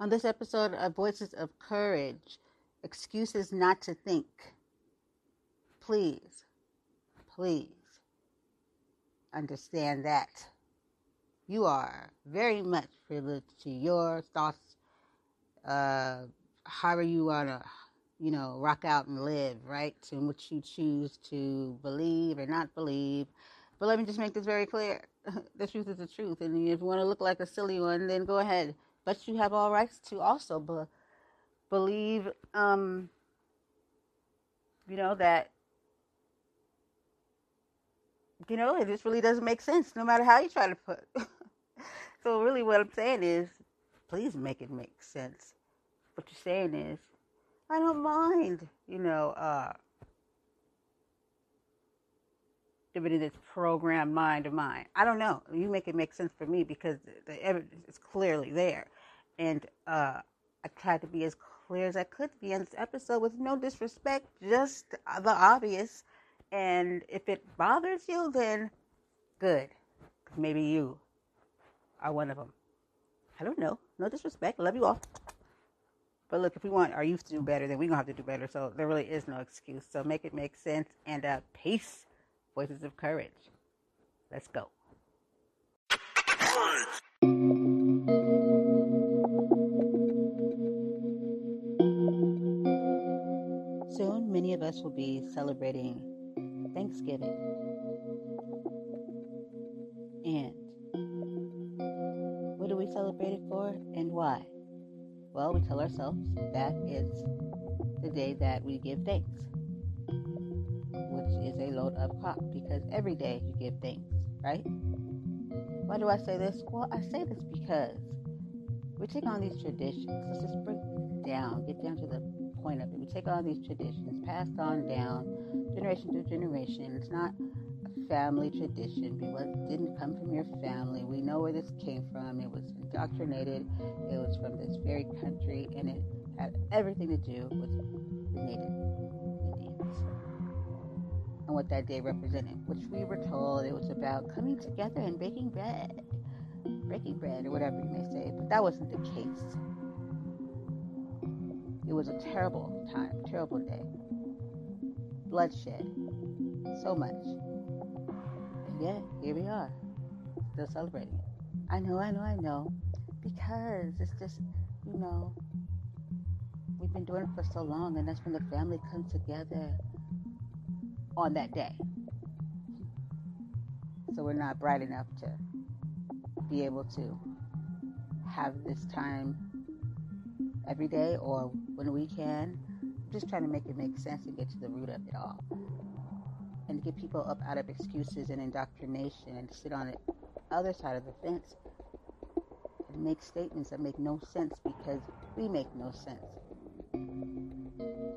On this episode of Voices of Courage, excuses not to think. Please, please understand that you are very much privileged to your thoughts, uh, however you want to, you know, rock out and live, right? In which you choose to believe or not believe. But let me just make this very clear. the truth is the truth. And if you want to look like a silly one, then go ahead. But you have all rights to also be- believe, um, you know, that, you know, it just really doesn't make sense no matter how you try to put. so really what I'm saying is, please make it make sense. What you're saying is, I don't mind, you know, uh, dividing this programmed mind of mine. I don't know. You make it make sense for me because the evidence is clearly there. And uh, I tried to be as clear as I could be in this episode with no disrespect, just the obvious. And if it bothers you, then good. Maybe you are one of them. I don't know. No disrespect. Love you all. But look, if we want our youth to do better, then we're going to have to do better. So there really is no excuse. So make it make sense. And uh, peace. Voices of Courage. Let's go. Of us will be celebrating Thanksgiving. And what do we celebrate it for and why? Well, we tell ourselves that it's the day that we give thanks which is a load of crop because every day you give thanks, right? Why do I say this? Well, I say this because we take on these traditions. Let's just break down, get down to the point of it. We take all these traditions, passed on down, generation to generation. It's not a family tradition because it didn't come from your family. We know where this came from. It was indoctrinated. It was from this very country, and it had everything to do with native and what that day represented, which we were told it was about coming together and baking bread, breaking bread, or whatever you may say. But that wasn't the case. It was a terrible time, terrible day. Bloodshed, so much. And yet, here we are, still celebrating it. I know, I know, I know. Because it's just, you know, we've been doing it for so long, and that's when the family comes together on that day. So we're not bright enough to be able to have this time every day or when we can. Just trying to make it make sense and get to the root of it all. And get people up out of excuses and indoctrination and sit on the other side of the fence and make statements that make no sense because we make no sense.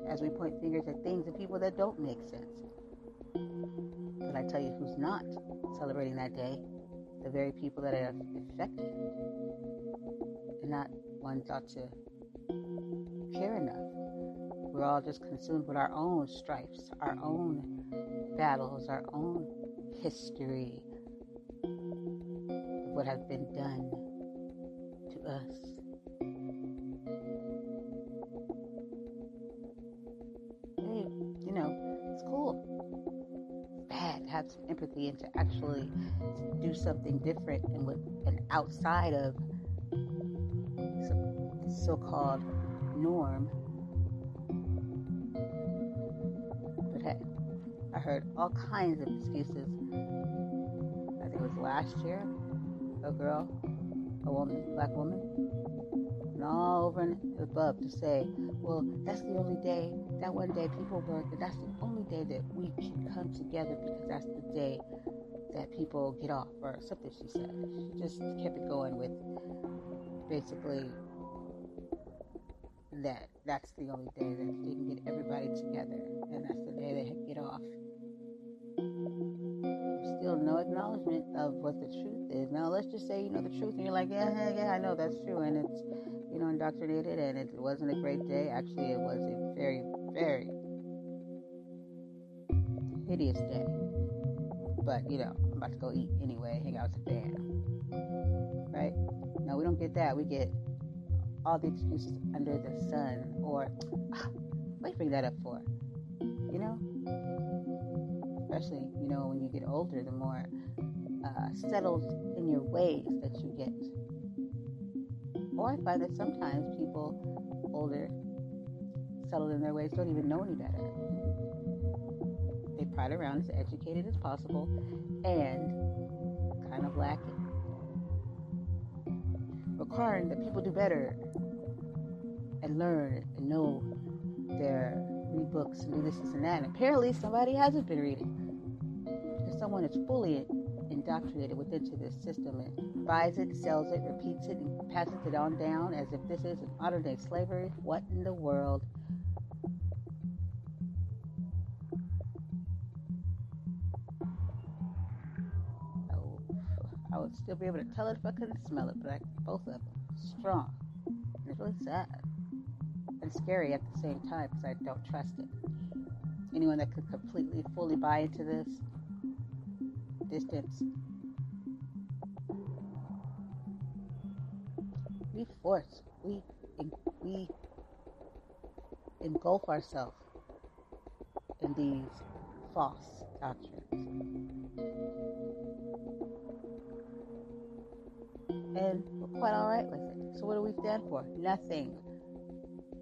As we point fingers at things and people that don't make sense. But I tell you who's not celebrating that day? The very people that are affected and not one thought to care enough. We're all just consumed with our own stripes, our own battles, our own history what has been done to us. Hey, you know, it's cool. Bad to have some empathy and to actually do something different and with and outside of so-called norm. But hey, I heard all kinds of excuses. I think it was last year, a girl, a woman, black woman, and all over and above to say, well, that's the only day, that one day people work, and that's the only day that we can come together because that's the day that people get off, or something she said. She just kept it going with basically that that's the only day that they can get everybody together, and that's the day they get off. Still no acknowledgement of what the truth is. Now let's just say you know the truth, and you're like, yeah, yeah, yeah, I know that's true, and it's you know, indoctrinated, and it wasn't a great day. Actually, it was a very, very hideous day. But, you know, I'm about to go eat anyway, hang out with the fam. Right? No, we don't get that. We get all the excuses under the sun. Or, what do you bring that up for? You know? Especially, you know, when you get older, the more uh, settled in your ways that you get. Or I find that sometimes people older, settled in their ways, don't even know any better. They pride around as educated as possible and kind of lacking. Requiring that people do better and learn and know their read books and do this, this, and that. And apparently somebody hasn't been reading. Because someone is fully indoctrinated within to this system and buys it, sells it, repeats it, and passes it on down as if this is modern day slavery. What in the world? Still be able to tell it if I couldn't smell it, but I, both of them strong. And it's really sad and scary at the same time because I don't trust it. Anyone that could completely, fully buy into this distance. We force, we, we engulf ourselves in these false doctrines. And we're quite all right with it. So, what do we stand for? Nothing.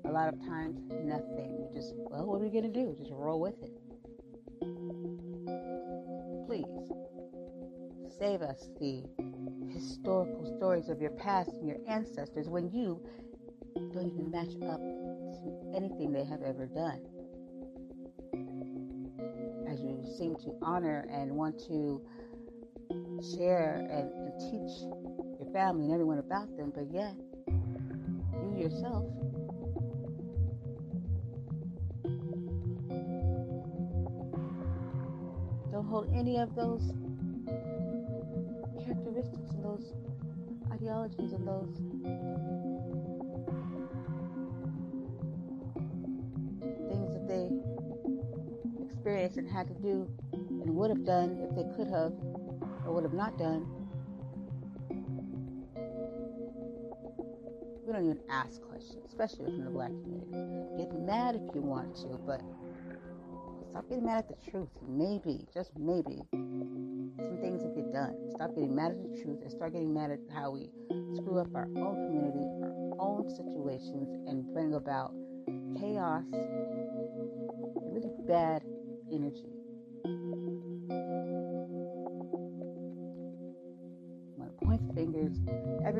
A lot of times, nothing. We just, well, what are we going to do? Just roll with it. Please save us the historical stories of your past and your ancestors when you don't even match up to anything they have ever done. As you seem to honor and want to share and, and teach family and everyone about them, but yet you yourself don't hold any of those characteristics and those ideologies and those things that they experienced and had to do and would have done if they could have or would have not done. We don't even ask questions, especially within the black community. Get mad if you want to, but stop getting mad at the truth. Maybe, just maybe, some things will get done. Stop getting mad at the truth and start getting mad at how we screw up our own community, our own situations, and bring about chaos really bad energy.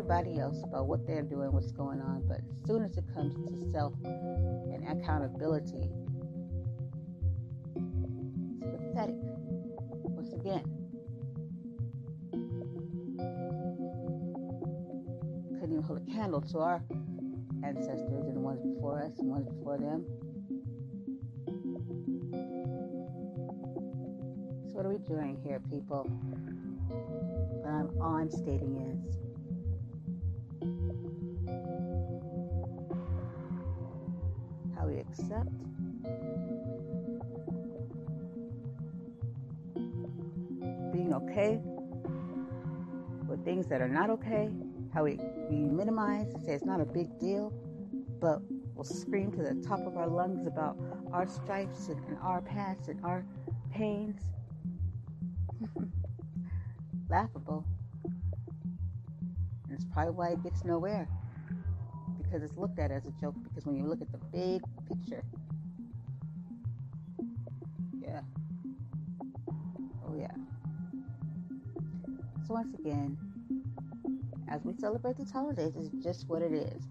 Everybody else about what they're doing, what's going on, but as soon as it comes to self and accountability, it's pathetic. Once again, couldn't even hold a candle to our ancestors and the ones before us and ones before them. So, what are we doing here, people? What I'm, all I'm stating is accept being okay with things that are not okay how we, we minimize, say it's not a big deal, but we'll scream to the top of our lungs about our stripes and, and our past and our pains. Laughable. And it's probably why it gets nowhere. Because it's looked at as a joke. Because when you look at the big picture, yeah. Oh, yeah. So, once again, as we celebrate these holidays it's just what it is.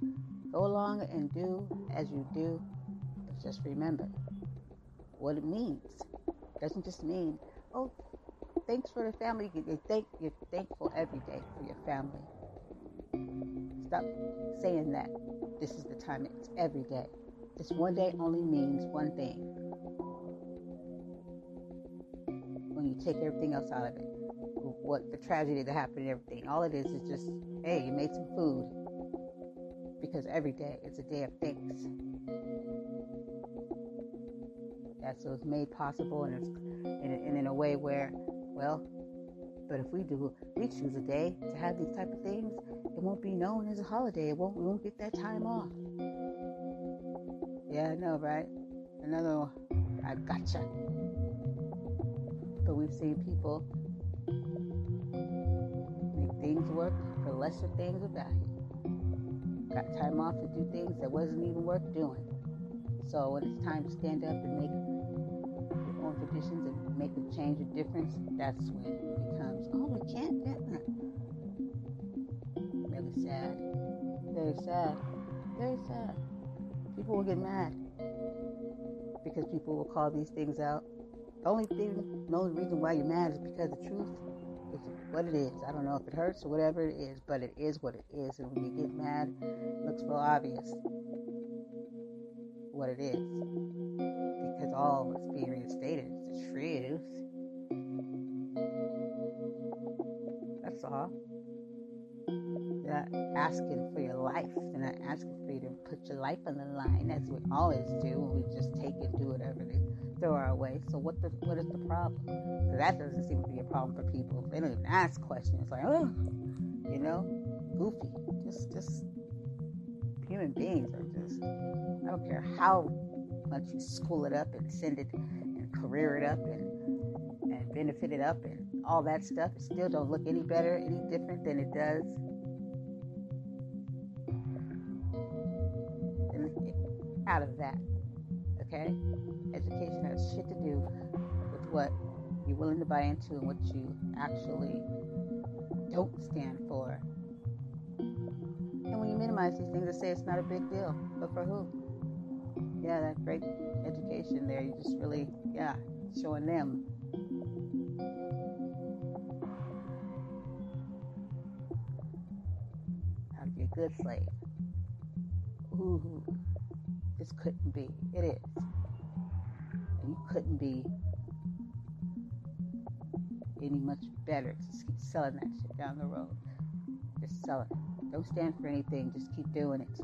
Go along and do as you do, but just remember what it means. It doesn't just mean, oh, thanks for the family. You thank, you're thankful every day for your family. Stop saying that. This is the time. It's every day. This one day only means one thing. When you take everything else out of it what the tragedy that happened and everything. All it is is just, hey, you made some food. Because every day it's a day of thanks. That's it's made possible and it's and in a way where, well, But if we do, we choose a day to have these type of things, it won't be known as a holiday. It won't. We won't get that time off. Yeah, I know, right? Another. I gotcha. But we've seen people make things work for lesser things of value. Got time off to do things that wasn't even worth doing. So when it's time to stand up and make your own traditions and make a change or difference, that's when it becomes, oh, we can't do that. Really sad. Very sad. Very sad. People will get mad because people will call these things out. The only thing, the only reason why you're mad is because the truth is what it is. I don't know if it hurts or whatever it is, but it is what it is. And when you get mad, it looks real obvious what it is. Because all that's being reinstated is the truth. That's all. Not asking for your life. They're not asking for you to put your life on the line. as we always do. We just take and do whatever they throw our way. So what the what is the problem? That doesn't seem to be a problem for people. They don't even ask questions. Like, oh, you know, goofy. Just just human beings are just. I don't care how much you school it up and send it and career it up and and benefit it up and all that stuff. It still don't look any better, any different than it does out of that. Okay? Education has shit to do with what you're willing to buy into and what you actually don't stand for. And when you minimize these things, I say it's not a big deal. But for who? Yeah, that great education there. You just really, yeah, showing them. How to be a good slave. Ooh, this couldn't be. It is. And you couldn't be any much better. Just keep selling that shit down the road. Just sell it. Don't stand for anything. Just keep doing it.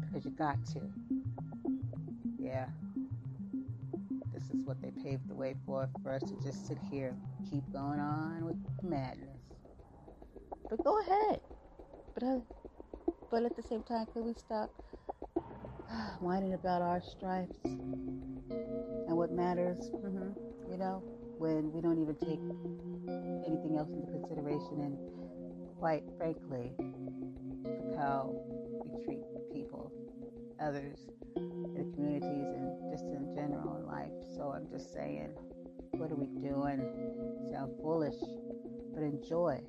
Because you got to. Yeah. This is what they paved the way for, for us to just sit here, keep going on with madness. But go ahead. But, uh, but at the same time, could we stop whining about our stripes and what matters? Mm-hmm. You know, when we don't even take anything else into consideration, and quite frankly, how we treat people, others in the communities, and just in general in life. So I'm just saying, what are we doing? Sound foolish, but enjoy.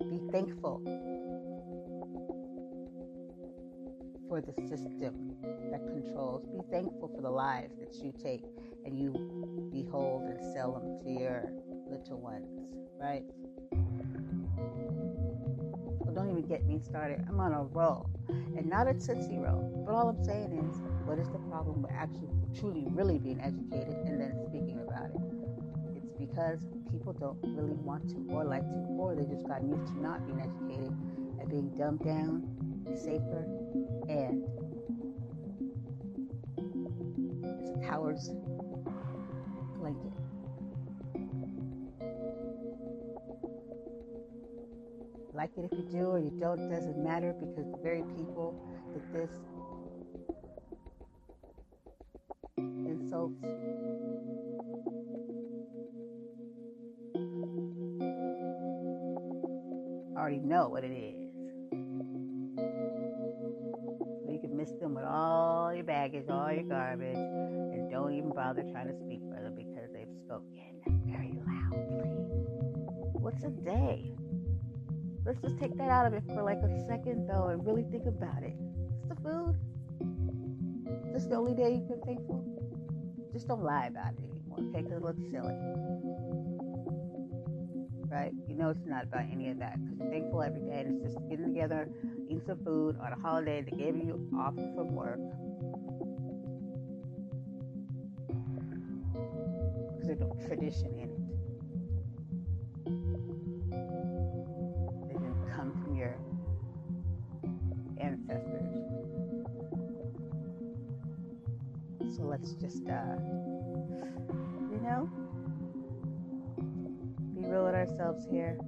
Be thankful for the system that controls. Be thankful for the lives that you take and you behold and sell them to your little ones, right? Well, don't even get me started. I'm on a roll and not a tootsie roll. But all I'm saying is, what is the problem with actually truly, really being educated and then speaking about it? It's because people don't really want to or like to, or they just got used to not being educated and being dumbed down, safer, and it's a coward's blanket. Like it if you do or you don't, it doesn't matter because the very people that this insults already know what it is. Garbage, and don't even bother trying to speak for them because they've spoken very loudly. What's a day? Let's just take that out of it for like a second though and really think about it. It's the food. This the only day you can thankful. Just don't lie about it anymore, okay? Because it looks silly. Right? You know it's not about any of that because thankful every day and it's just getting together, eating some food on a holiday that gave you off from work. There's no tradition in it. They didn't come from your ancestors. So let's just, uh, you know, be real with ourselves here.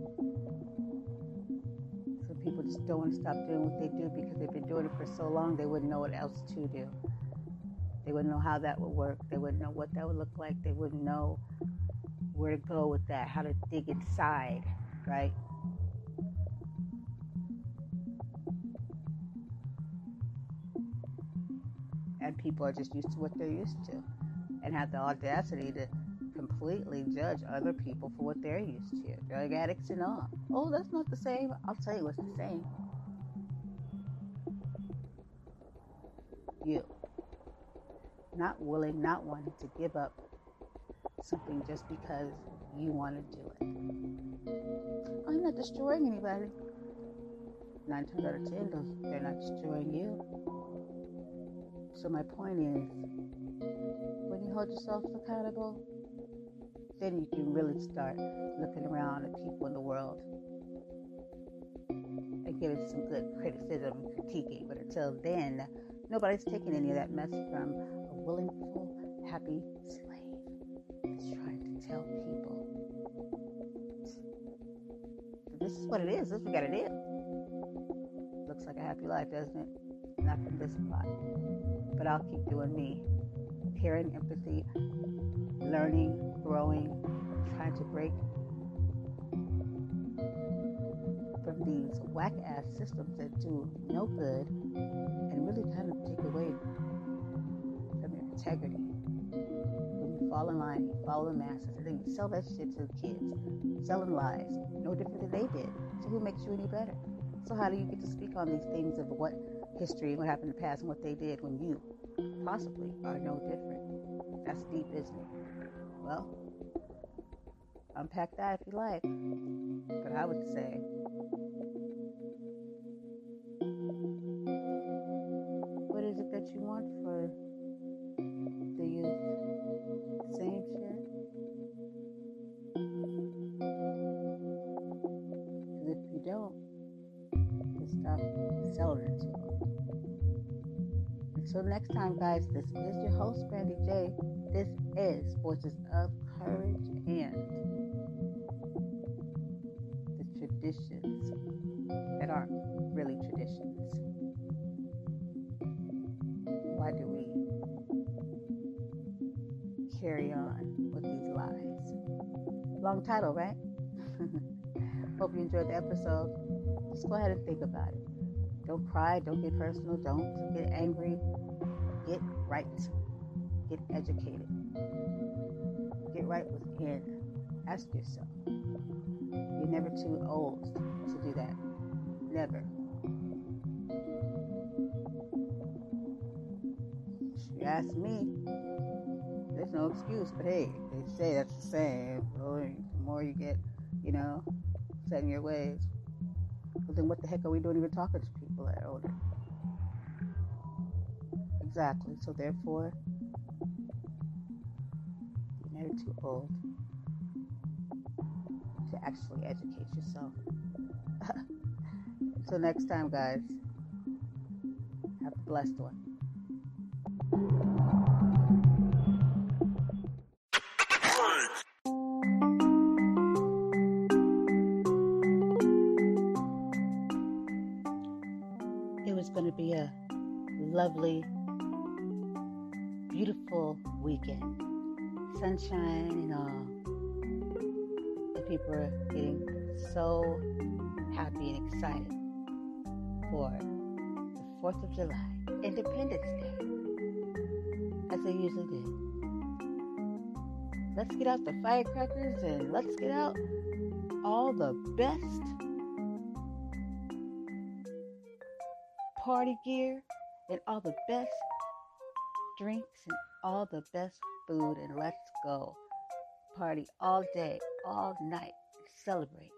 So people just don't want to stop doing what they do because they've been doing it for so long, they wouldn't know what else to do. They wouldn't know how that would work. They wouldn't know what that would look like. They wouldn't know where to go with that, how to dig inside, right? And people are just used to what they're used to and have the audacity to completely judge other people for what they're used to. Drug addicts and all. Oh, that's not the same. I'll tell you what's the same. You. Not willing, not wanting to give up something just because you want to do it. Oh, I'm not destroying anybody. Nine times out of ten, they're not destroying you. So my point is, when you hold yourself accountable, then you can really start looking around at people in the world and giving some good criticism and critiquing. But until then, nobody's taking any of that mess from willful, happy slave that's trying to tell people. This is what it is. This is what gotta do. Looks like a happy life, doesn't it? Not from this spot. But I'll keep doing me. Caring, empathy, learning, growing, trying to break from these whack ass systems that do no good and really kind of take away integrity. When you fall in line, you follow the masses, and then you sell that shit to kids, selling lies, no different than they did. So who makes you any better? So how do you get to speak on these things of what history, and what happened in the past, and what they did when you possibly are no different? That's deep, isn't it? Well, unpack that if you like. But I would say what is it that you want for the? Same shit? Because if you don't, you stop selling it to them. Until next time, guys, this is your host, Brandy J. This is Voices of Courage and the traditions that aren't really traditions. Carry on with these lies? Long title, right? Hope you enjoyed the episode. Just go ahead and think about it. Don't cry, don't get personal, don't get angry. Get right. Get educated. Get right within. Ask yourself. You're never too old to do that. Never. If you ask me, no excuse. But hey, they say that's the same. The more you get, you know, set in your ways. Well, then what the heck are we doing even talking to people that are older? Exactly. So therefore, you're never too old to actually educate yourself. Until next time, guys. Have a blessed one. Be a lovely, beautiful weekend. Sunshine and all. And people are getting so happy and excited for the 4th of July, Independence Day, as they usually do. Let's get out the firecrackers and let's get out all the best party gear and all the best drinks and all the best food and let's go party all day, all night, celebrate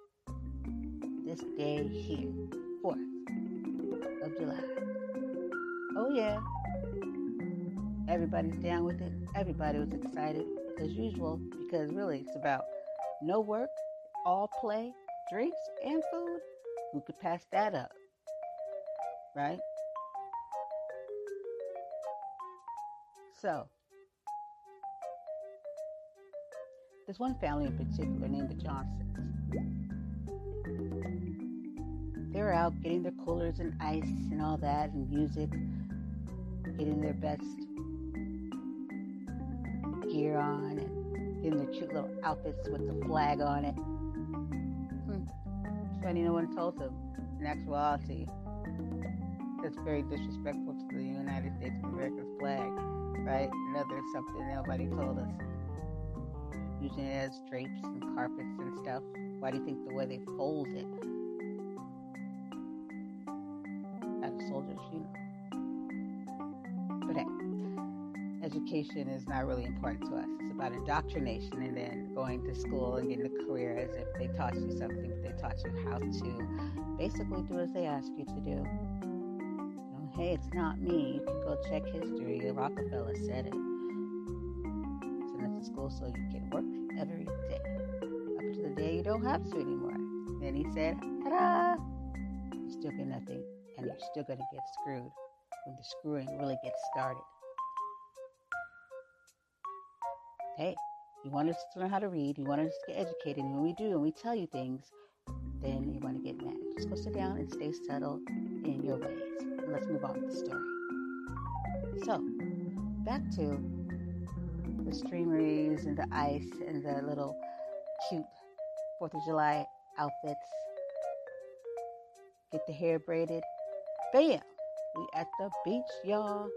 this day here, 4th of July. Oh yeah, everybody's down with it. Everybody was excited as usual because really it's about no work, all play, drinks, and food. Who could pass that up? Right? So, There's one family in particular named the Johnsons. They were out getting their coolers and ice and all that and music, getting their best gear on and getting their cute little outfits with the flag on it. Hmm. Funny no one told them. In actuality, that's very disrespectful to the United States of America's flag, right? Another something nobody told us. Using it as drapes and carpets and stuff. Why do you think the way they fold it? At a soldier's funeral. But hey, education is not really important to us. It's about indoctrination and then going to school and getting a career as if they taught you something, but they taught you how to basically do as they ask you to do hey, it's not me. You can go check history. Rockefeller said it. Send us to school so you can work every day. Up to the day you don't have to anymore. Then he said, ta-da! You still get nothing, and you're still going to get screwed when the screwing really gets started. Hey, you want us to learn how to read, you want us to get educated, and when we do, and we tell you things, then you want to get mad. Just go sit down and stay settled in your ways let's move on with the story. So, back to the streameries and the ice and the little cute 4th of July outfits. Get the hair braided. Bam! We at the beach, y'all.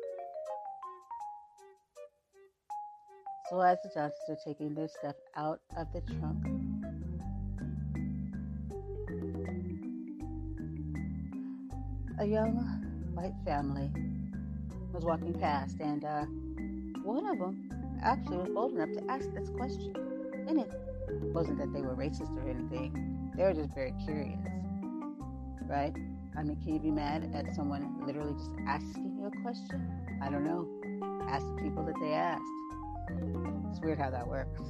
So as the Johnsons are taking their stuff out of the trunk, a young white family was walking past, and uh, one of them actually was bold enough to ask this question. And it wasn't that they were racist or anything, they were just very curious, right? I mean, can you be mad at someone literally just asking you a question? I don't know. Ask the people that they asked. It's weird how that works.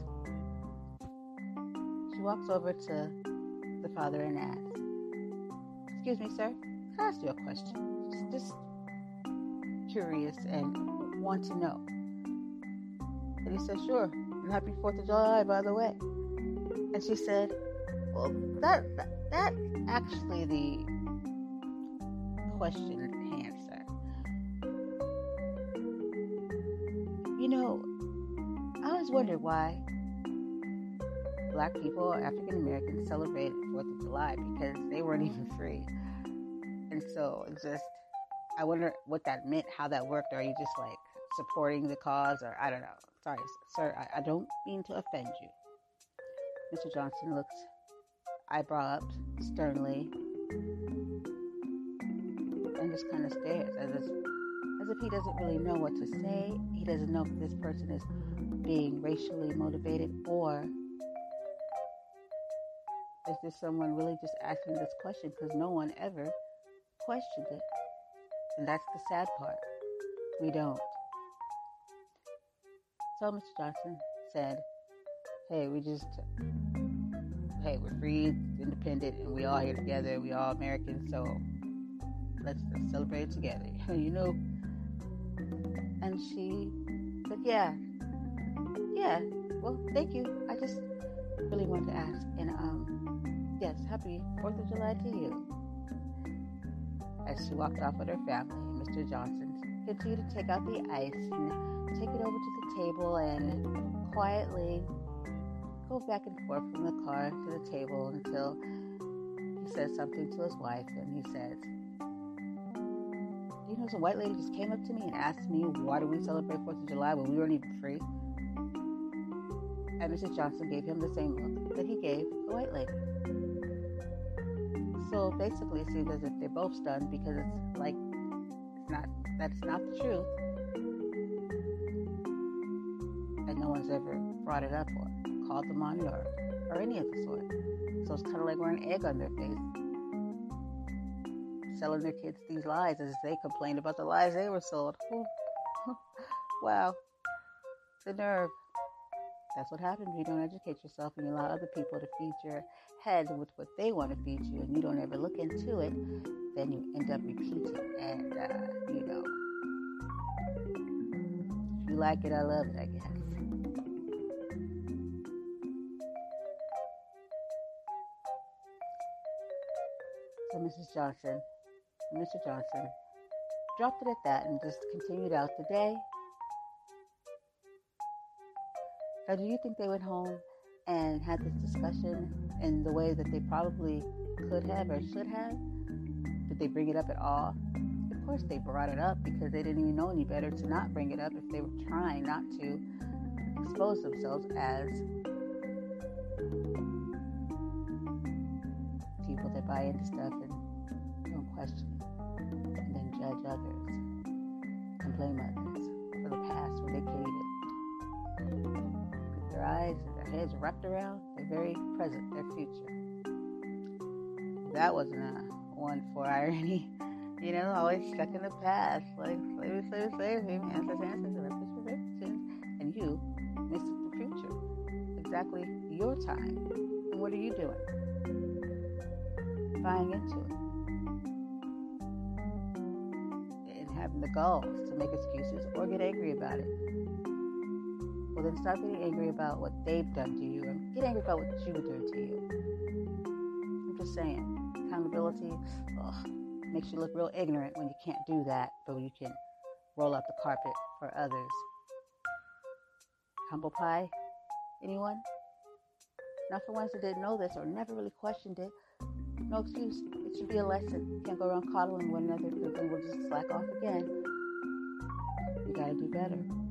She walks over to the father and asks, Excuse me, sir, can I ask you a question? Just curious and want to know. And he said, Sure. And happy 4th of July, by the way. And she said, Well, that, that, that actually the question hand, sir. You know, I always wondered why black people African Americans celebrate 4th of July because they weren't even free. And so just I wonder what that meant, how that worked. Are you just like supporting the cause, or I don't know? Sorry, sir, I, I don't mean to offend you. Mr. Johnson looks eyebrow up sternly and just kind of stares as if, as if he doesn't really know what to say. He doesn't know if this person is being racially motivated or is this someone really just asking this question because no one ever questioned it. And that's the sad part. We don't. So Mr. Johnson said, Hey, we just, hey, we're free, independent, and we all here together. We all Americans, so let's, celebrate together. you know? And she said, Yeah, yeah, well, thank you. I just really wanted to ask. And, um, yes, happy 4th of July to you. As she walked off with her family, Mr. Johnson continued to take out the ice and take it over to the table and quietly go back and forth from the car to the table until he says something to his wife and he says, You know, some white lady just came up to me and asked me why do we celebrate 4th of July when we weren't even free? And Mrs. Johnson gave him the same look that he gave the white lady. So basically, it seems as if they're both stunned because it's like it's not that's not the truth, and no one's ever brought it up or called them on it or, or any of the sort. So it's kind of like wearing egg on their face, selling their kids these lies as they complained about the lies they were sold. wow, the nerve. That's what happens when you don't educate yourself and you allow other people to feed your head with what they want to feed you and you don't ever look into it, then you end up repeating. And, uh, you know, if you like it, I love it, I guess. So, Mrs. Johnson, Mr. Johnson, dropped it at that and just continued out the day. Now, do you think they went home and had this discussion in the way that they probably could have or should have? Did they bring it up at all? Of course, they brought it up because they didn't even know any better to not bring it up if they were trying not to expose themselves as people that buy into stuff and don't question and then judge others and blame others for the past when they can't their eyes and their heads wrapped around their very present, their future. That wasn't a one for irony. You know, always stuck in the past, like slavery, slavery, slavery, ancestors, ancestors, references, and you missed the future. Exactly your time. And what are you doing? Buying into it. And having the gulls to make excuses or get angry about it. Well, then stop getting angry about what they've done to you and get angry about what you've done to you. I'm just saying, accountability, ugh, makes you look real ignorant when you can't do that, but you can roll up the carpet for others. Humble pie? Anyone? Not for ones that didn't know this or never really questioned it. No excuse. It should be a lesson. Can't go around coddling one another because then we'll just slack off again. You gotta do better.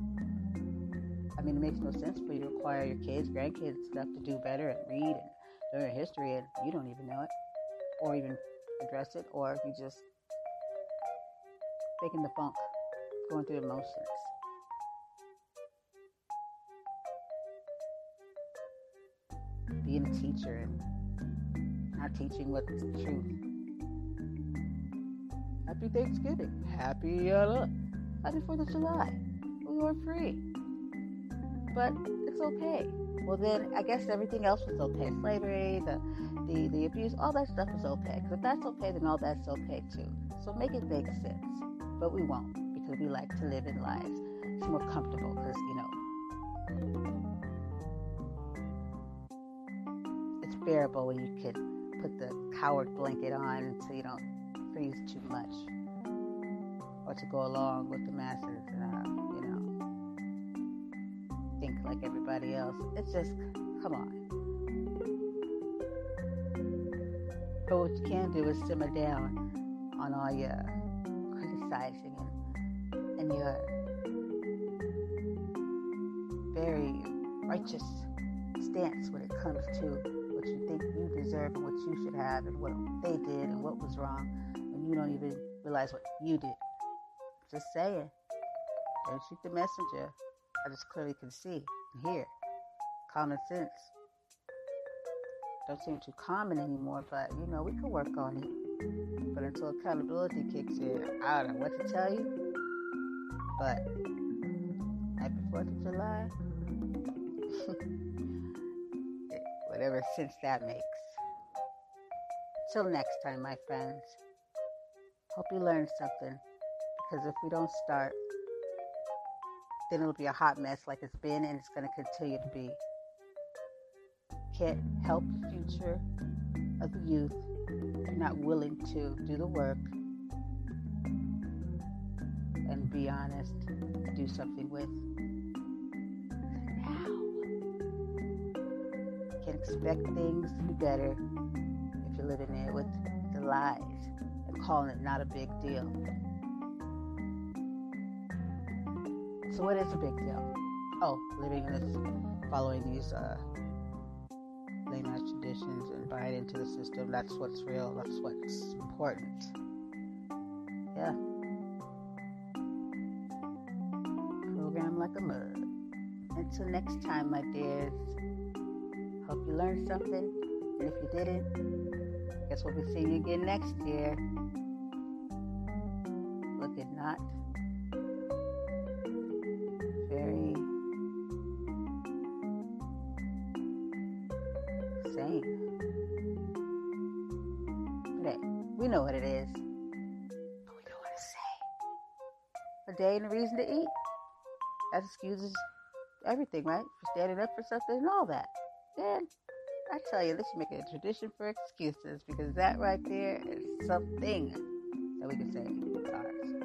I mean, it makes no sense for you to require your kids, grandkids, stuff to do better and read and learn history, and you don't even know it, or even address it, or you just faking the funk, going through emotions. Being a teacher and not teaching what's the truth. Happy Thanksgiving. Happy uh, Happy Fourth of July. We were free. But it's okay. Well then I guess everything else was okay. Slavery, the the, the abuse, all that stuff is okay. Because if that's okay, then all that's okay too. So make it make sense. But we won't because we like to live in lives. It's more comfortable because, you know, it's bearable when you can put the coward blanket on so you don't freeze too much. Or to go along with the masses and, else. It's just, come on. But what you can do is simmer down on all your criticizing and, and your very righteous stance when it comes to what you think you deserve and what you should have and what they did and what was wrong and you don't even realize what you did. Just saying. Don't shoot the messenger. I just clearly can see and hear. Common sense. Don't seem too common anymore, but you know, we can work on it. But until accountability kicks in, I don't know what to tell you. But happy 4th of July. Whatever sense that makes. Till next time, my friends. Hope you learned something. Because if we don't start, then it'll be a hot mess like it's been and it's going to continue to be. Can't help the future of the youth if you're not willing to do the work and be honest, do something with. Now. Can expect things to be better if you're living there with the lies and calling it not a big deal. So what is a big deal? Oh, living in this, following these uh, late night traditions and buy it into the system. That's what's real. That's what's important. Yeah. Program like a mug. Until next time, my dears. Hope you learned something. And if you didn't, guess we'll be seeing you again next year. Everything, right? For standing up for something and all that. Then I tell you, let's make it a tradition for excuses because that right there is something that we can say is ours.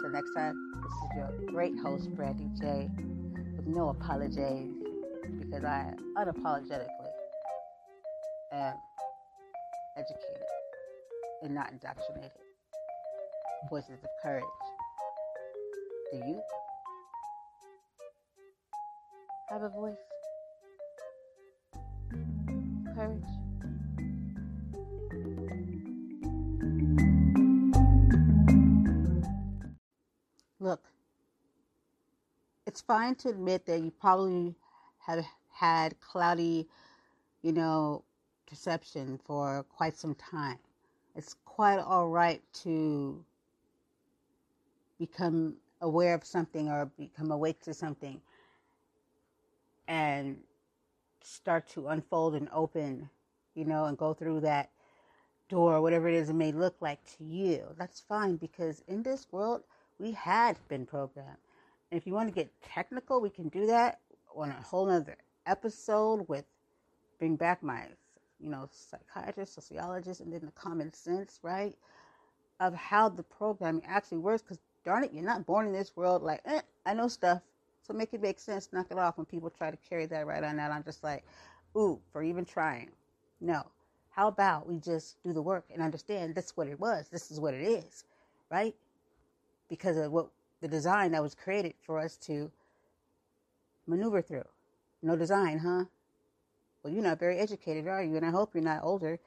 So next time, this is your great host, Brandy J, with no apologies because I unapologetically am educated and not indoctrinated. Voices of courage. Do you have a voice? Courage. Look, it's fine to admit that you probably have had cloudy, you know, perception for quite some time. It's quite all right to become aware of something or become awake to something and start to unfold and open, you know, and go through that door, whatever it is it may look like to you. That's fine because in this world, we had been programmed. And if you want to get technical, we can do that on a whole other episode with bring back my, you know, psychiatrist, sociologist, and then the common sense, right? Of how the programming actually works. Because darn it, you're not born in this world like, eh, I know stuff. So make it make sense, knock it off when people try to carry that right on that. I'm just like, ooh, for even trying. No. How about we just do the work and understand this is what it was, this is what it is, right? Because of what the design that was created for us to maneuver through. No design, huh? Well, you're not very educated, are you? And I hope you're not older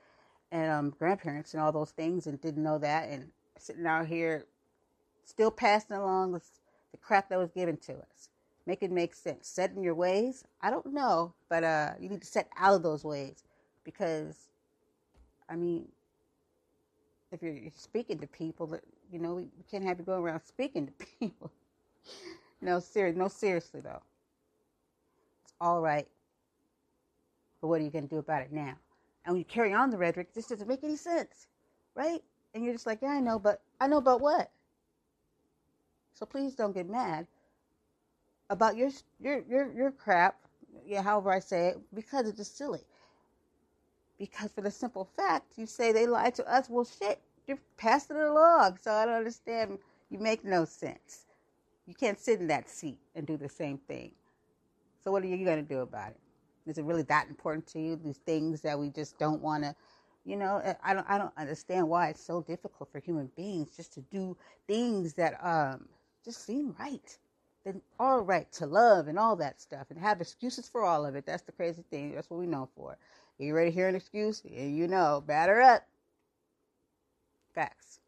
and um, grandparents and all those things and didn't know that and sitting out here still passing along the, the crap that was given to us. Make it make sense. Set in your ways. I don't know, but uh, you need to set out of those ways because, I mean, if you're speaking to people, that you know, we can't have you going around speaking to people. no, serious. No, seriously though. It's all right, but what are you going to do about it now? And when you carry on the rhetoric, this doesn't make any sense, right? And you're just like, yeah, I know, but I know about what? So please don't get mad about your your your your crap, yeah, however I say it, because it's just silly. Because for the simple fact, you say they lied to us. Well, shit, you're passing it along. So I don't understand. You make no sense. You can't sit in that seat and do the same thing. So what are you going to do about it? Is it really that important to you? These things that we just don't want to, you know, I don't, I don't understand why it's so difficult for human beings just to do things that um, just seem right then all right to love and all that stuff and have excuses for all of it. That's the crazy thing. That's what we know for. You ready to hear an excuse? You know, batter up. Facts.